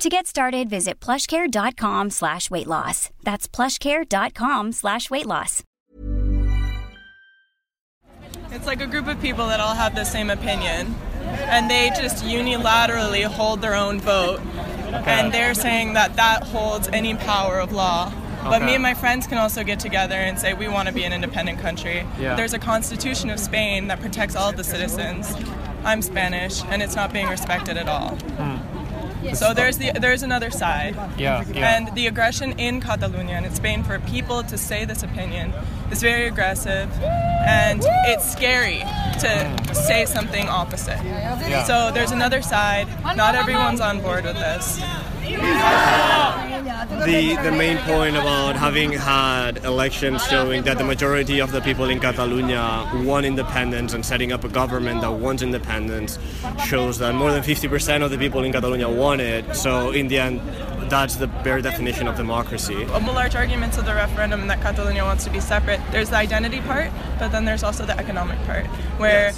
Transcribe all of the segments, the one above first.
To get started, visit plushcare.com slash weight loss. That's plushcare.com slash weight loss. It's like a group of people that all have the same opinion, and they just unilaterally hold their own vote, and they're saying that that holds any power of law. But Okay. me and my friends can also get together and say we want to be an independent country. Yeah. There's a constitution of Spain that protects all of the citizens. I'm Spanish, and it's not being respected at all. Hmm. So there's the there's another side. Yeah, yeah. And the aggression in Catalonia and in Spain for people to say this opinion is very aggressive, and it's scary to say something opposite. Yeah. So there's another side. Not everyone's on board with this. The the main point about having had elections showing that the majority of the people in Catalonia want independence and setting up a government that wants independence shows that more than 50% of the people in Catalonia want it. So in the end, that's the bare definition of democracy. A large arguments of the referendum and that Catalonia wants to be separate. There's the identity part, but then there's also the economic part, where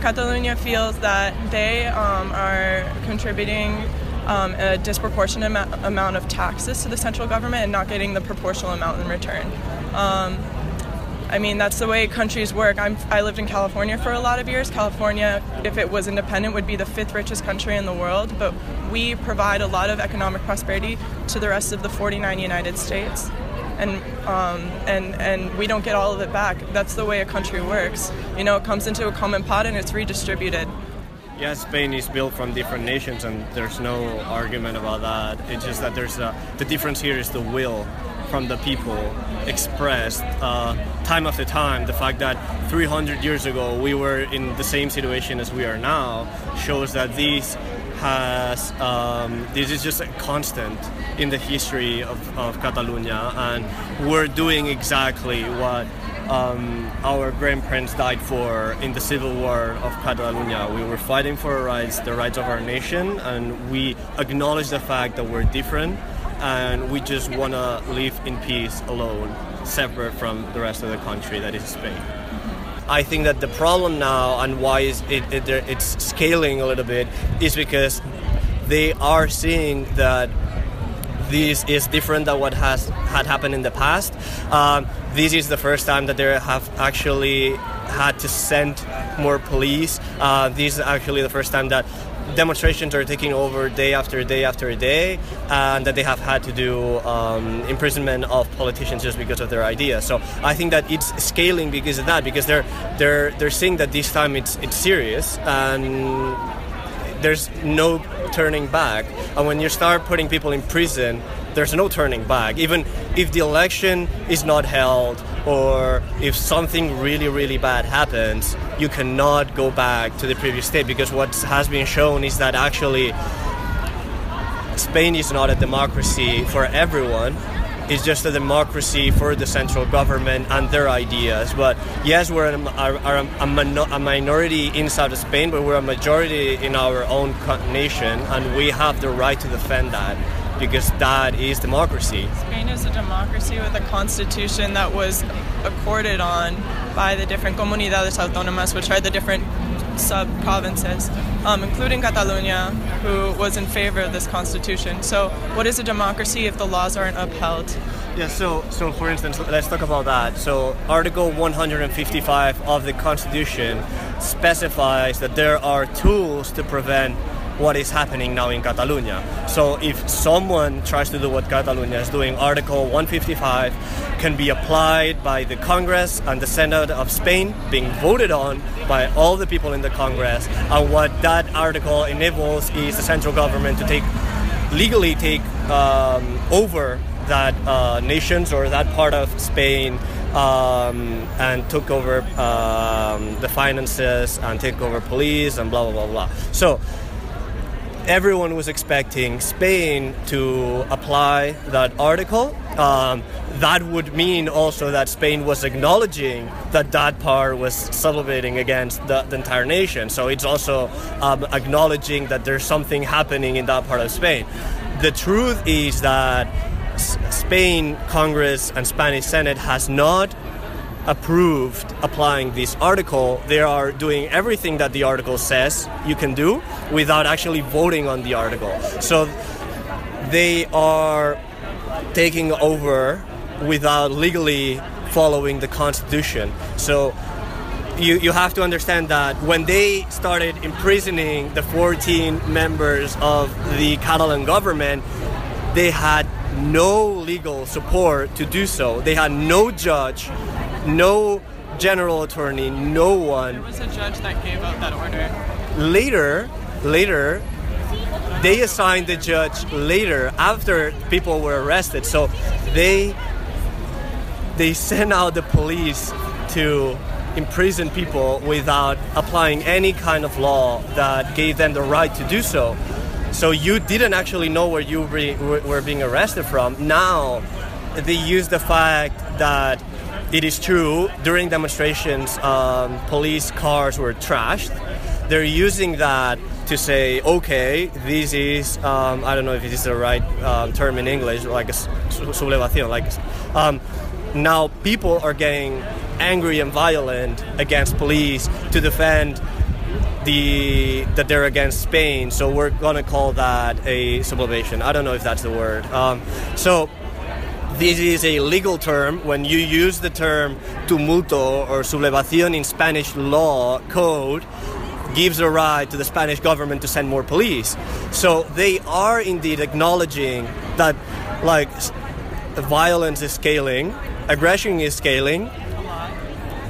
Catalonia feels that they um, are contributing um, a disproportionate amou- amount of taxes to the central government and not getting the proportional amount in return. Um, I mean, that's the way countries work. I'm, I lived in California for a lot of years. California, if it was independent, would be the fifth richest country in the world, but we provide a lot of economic prosperity to the rest of the 49 United States. And, um, and, and we don't get all of it back. That's the way a country works. You know, it comes into a common pot and it's redistributed. Yes, Spain is built from different nations, and there's no argument about that. It's just that there's a, the difference here is the will from the people expressed uh, time after time. The fact that 300 years ago we were in the same situation as we are now shows that this has um, this is just a constant in the history of, of Catalonia, and we're doing exactly what um, our grandparents died for in the civil war of Catalonia. We were fighting for our rights, the rights of our nation, and we acknowledge the fact that we're different and we just want to live in peace alone, separate from the rest of the country that is Spain. I think that the problem now and why is it, it, it's scaling a little bit is because they are seeing that this is different than what has had happened in the past. Um, this is the first time that they have actually had to send more police. Uh, this is actually the first time that demonstrations are taking over day after day after day, and that they have had to do um, imprisonment of politicians just because of their ideas. So I think that it's scaling because of that, because they're they're they're seeing that this time it's it's serious and there's no turning back. And when you start putting people in prison, there's no turning back. Even if the election is not held or if something really, really bad happens, you cannot go back to the previous state because what has been shown is that actually Spain is not a democracy for everyone. It's just a democracy for the central government and their ideas. But yes, we're a, a, a, mino- a minority inside of Spain, but we're a majority in our own nation, and we have the right to defend that because that is democracy. Spain is a democracy with a constitution that was accorded on by the different comunidades autónomas, which are the different sub provinces, um, including Catalonia, who was in favor of this constitution. So, what is a democracy if the laws aren't upheld? Yeah, so so for instance, let's talk about that. So Article 155 of the Constitution specifies that there are tools to prevent what is happening now in Catalonia. So if someone tries to do what Catalonia is doing, Article 155 can be applied by the Congress and the Senate of Spain, being voted on by all the people in the Congress. And what that article enables is the central government to take legally take um, over that uh, nations or that part of Spain um, and took over um, the finances and take over police and blah blah blah blah. So everyone was expecting Spain to apply that article. Um, that would mean also that Spain was acknowledging that that part was celebrating against the, the entire nation. So it's also um, acknowledging that there's something happening in that part of Spain. The truth is that Spain Congress and Spanish Senate has not approved applying this article. They are doing everything that the article says you can do without actually voting on the article. So they are taking over without legally following the constitution. So you, you have to understand that when they started imprisoning the 14 members of the Catalan government, they had no legal support to do so. They had no judge, no general attorney, no one. There was a judge that gave out that order. Later, later, they assigned the judge later after people were arrested. So they they sent out the police to imprison people without applying any kind of law that gave them the right to do so. So you didn't actually know where you were being arrested from. Now they use the fact that it is true during demonstrations, um, police cars were trashed. They're using that to say, okay, this is, um, I don't know if this is the right um, term in English, like a sublevación, like um, now people are getting angry and violent against police to defend the that they're against Spain. So we're gonna call that a sublevation. I don't know if that's the word. Um, so this is a legal term. When you use the term tumulto or sublevación in Spanish law code, gives a right to the Spanish government to send more police. So they are indeed acknowledging that, like, violence is scaling aggression is scaling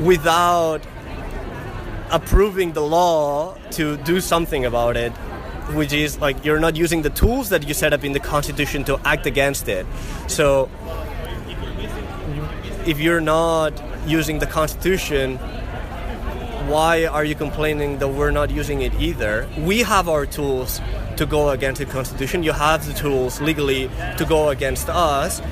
without approving the law to do something about it which is like you're not using the tools that you set up in the constitution to act against it. So if you're not using the constitution why are you complaining that we're not using it either? We have our tools to go against the constitution. You have the tools legally to go against us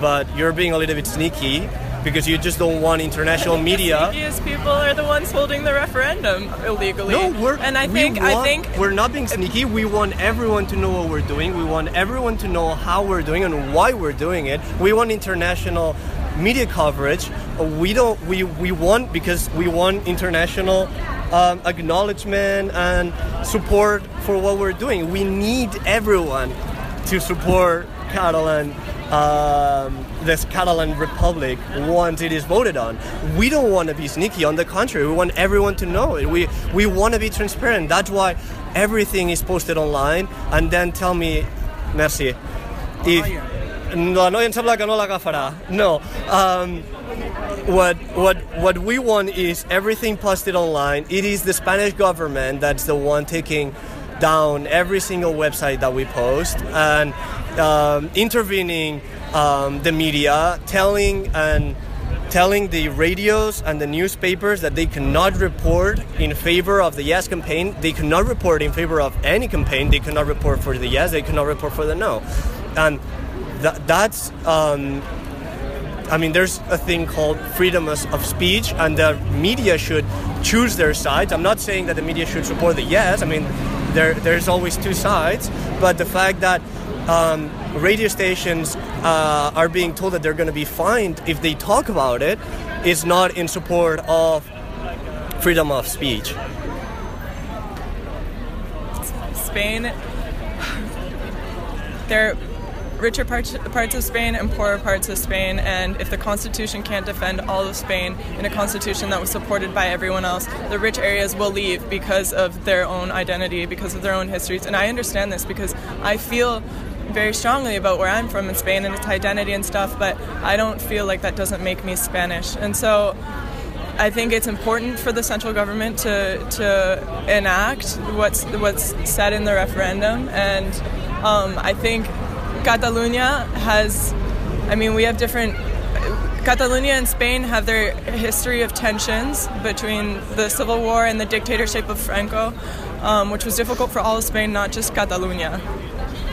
but you're being a little bit sneaky because you just don't want international media. The sneakiest people are the ones holding the referendum illegally. No, we're and I think want, I think we're not being sneaky. We want everyone to know what we're doing. We want everyone to know how we're doing and why we're doing it. We want international media coverage. We don't. We we want because we want international um, acknowledgement and support for what we're doing. We need everyone to support Catalan um, this Catalan Republic once it is voted on. We don't want to be sneaky. On the contrary, we want everyone to know it. We we want to be transparent. That's why everything is posted online. And then tell me, merci. If la noia em sembla que no l'agafarà. No. Um, what what what we want is everything posted online. It is the Spanish government that's the one taking down every single website that we post and um, intervening um, the media, telling and telling the radios and the newspapers that they cannot report in favor of the yes campaign. They cannot report in favor of any campaign. They cannot report for the yes. They cannot report for the no. And that, that's. Um, I mean, there's a thing called freedom of speech, and the media should choose their sides. I'm not saying that the media should support the yes. I mean, there, there's always two sides, but the fact that um, radio stations uh, are being told that they're going to be fined if they talk about it is not in support of freedom of speech. Spain, there are richer parts, parts of Spain and poorer parts of Spain, and if the constitution can't defend all of Spain in a constitution that was supported by everyone else, the rich areas will leave because of their own identity, because of their own histories. And I understand this because I feel very strongly about where I'm from in Spain and its identity and stuff, but I don't feel like that doesn't make me Spanish. And so I think it's important for the central government to to enact what's what's said in the referendum, and um, I think Catalonia has. I mean, we have different. Catalonia and Spain have their history of tensions between the civil war and the dictatorship of Franco, um, which was difficult for all of Spain, not just Catalonia.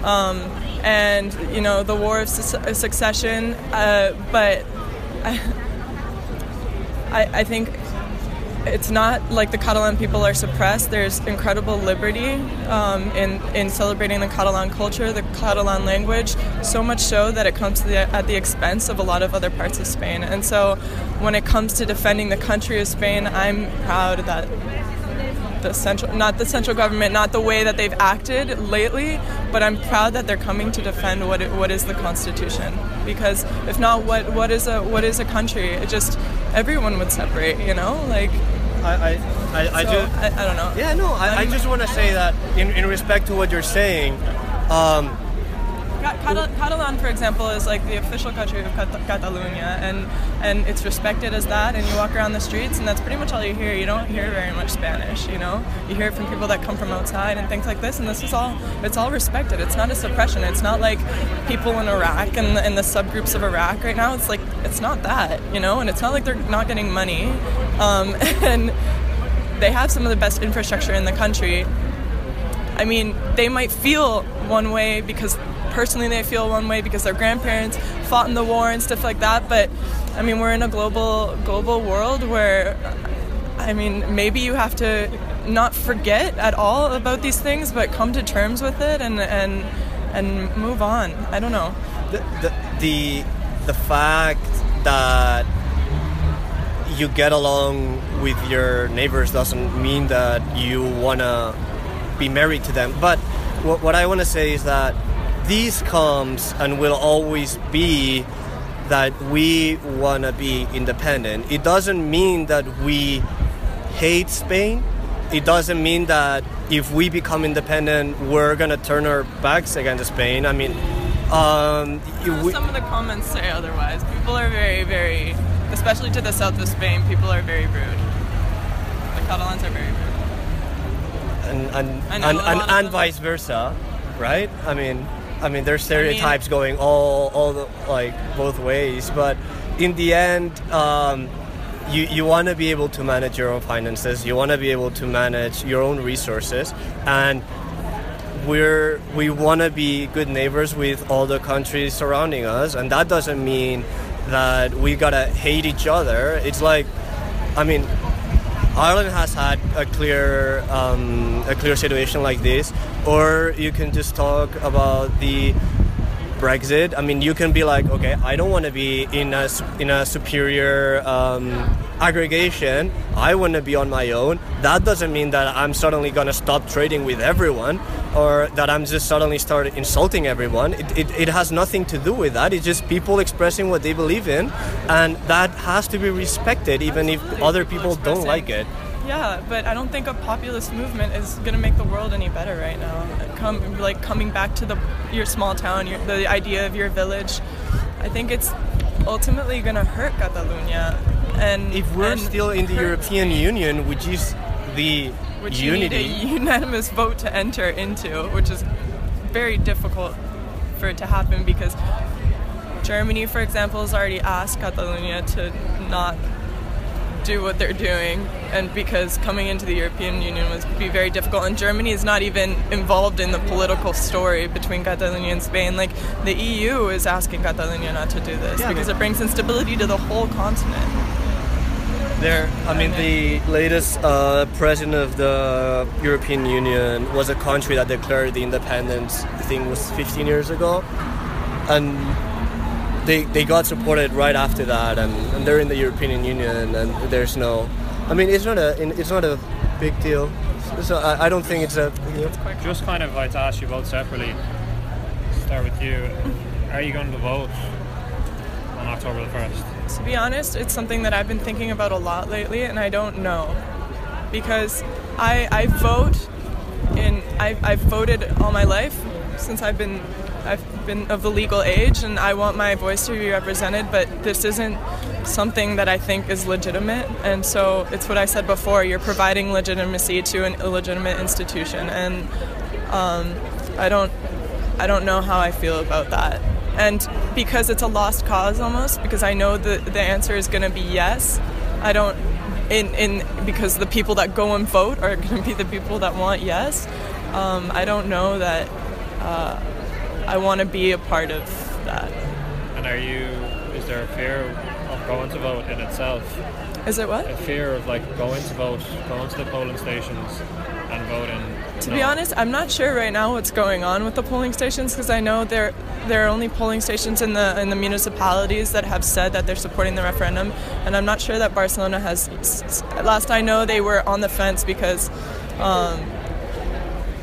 Um, and you know the war of su- succession, uh, but I, I, I think it's not like the Catalan people are suppressed. There's incredible liberty um, in in celebrating the Catalan culture, the Catalan language. So much so that it comes the, at the expense of a lot of other parts of Spain. And so, when it comes to defending the country of Spain, I'm proud that the central, not the central government, not the way that they've acted lately, but I'm proud that they're coming to defend what it, what is the Constitution. Because if not, what what is a what is a country? It just everyone would separate, you know, like. I, I, I, I so, do. I, I don't know. Yeah, no, I, I just want to say that in, in respect to what you're saying, um, Catalan, for example, is like the official country of Cat- Catalonia, and and it's respected as that. And you walk around the streets, and that's pretty much all you hear. You don't hear very much Spanish, you know. You hear it from people that come from outside and things like this. And this is all it's all respected. It's not a suppression. It's not like people in Iraq and the, subgroups of Iraq right now. It's like it's not that, you know. And it's not like they're not getting money, um, and they have some of the best infrastructure in the country. I mean, they might feel one way because personally they feel one way because their grandparents fought in the war and stuff like that. But I mean, we're in a global global world where I mean, maybe you have to not forget at all about these things, but come to terms with it and and and move on. I don't know. the, the the the fact that you get along with your neighbors doesn't mean that you wanna be married to them. But what, what I want to say is that this comes and will always be that we wanna be independent. It doesn't mean that we hate Spain. It doesn't mean that if we become independent, we're gonna turn our backs against Spain. I mean, um, we, Some of the comments say otherwise. People are very, very, especially to the south of Spain. People are very rude. The Catalans are very rude. and and and, and, and vice versa, right? I mean, I mean, there's stereotypes going all all the, like both ways, but in the end, um, you you want to be able to manage your own finances. You want to be able to manage your own resources, and we're we want to be good neighbors with all the countries surrounding us, and that doesn't mean that we gotta hate each other. It's like, I mean, Ireland has had a clear um, a clear situation like this, or you can just talk about the Brexit. I mean, you can be like, okay, I don't want to be in a in a superior um, aggregation. I want to be on my own. That doesn't mean that I'm suddenly gonna stop trading with everyone, or that I'm just suddenly start insulting everyone. It, it, it has nothing to do with that. It's just people expressing what they believe in, and that has to be respected, even if other people don't like it. Yeah, but I don't think a populist movement is going to make the world any better right now. Come, like coming back to the your small town, your, the idea of your village. I think it's ultimately going to hurt Catalonia. And If we're and still in the European Union, which is the which unity, you need a unanimous vote to enter into, which is very difficult for it to happen because Germany, for example, has already asked Catalonia to not do what they're doing, and because coming into the European Union was be very difficult, and Germany is not even involved in the political story between Catalonia and Spain. Like the EU is asking Catalonia not to do this Yeah, because it brings instability to the whole continent. there. I mean, the latest uh, president of the European Union was a country that declared the independence. I think was 15 years ago, and they they got supported right after that, and, and they're in the European Union, and there's no. I mean, it's not a it's not a big deal. So I, I don't think it's a. You know, Just kind of like to ask you both separately. Start with you. Are you going to vote on October the first? To be honest, it's something that I've been thinking about a lot lately, and I don't know because I I vote in I I've voted all my life since I've been I've been of the legal age, and I want my voice to be represented. But this isn't something that I think is legitimate, and so it's what I said before. You're providing legitimacy to an illegitimate institution, and um, I don't I don't know how I feel about that. And because it's a lost cause almost because I know that the answer is going to be yes. I don't in in because the people that go and vote are going to be the people that want yes. Um, I don't know that uh, I want to be a part of that. And are you? Is there a fear of going to vote in itself? Is it what? A fear of like going to vote, going to the polling stations and voting. To no. be honest, I'm not sure right now what's going on with the polling stations because I know there there are only polling stations in the in the municipalities that have said that they're supporting the referendum, and I'm not sure that Barcelona has. At last I know, they were on the fence because um,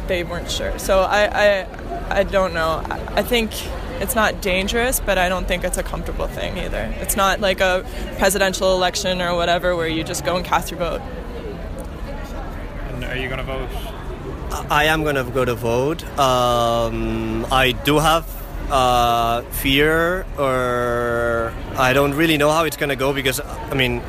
they weren't sure. So I I, I don't know. I, I think it's not dangerous, but I don't think it's a comfortable thing either. It's not like a presidential election or whatever where you just go and cast your vote. And are you going to vote? I am gonna go to vote. Um, I do have uh, fear, or I don't really know how it's gonna go because I mean,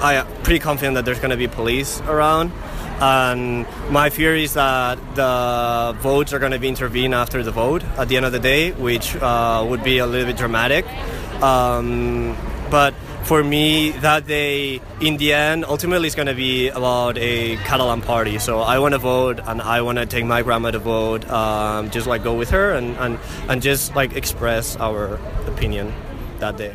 I am pretty confident that there's gonna be police around, and my fear is that the votes are gonna be intervened after the vote at the end of the day, which uh, would be a little bit dramatic. Um, but for me, that day, in the end, ultimately, it's going to be about a Catalan party. So I want to vote, and I want to take my grandma to vote. Um, just like go with her and, and and just like express our opinion that day.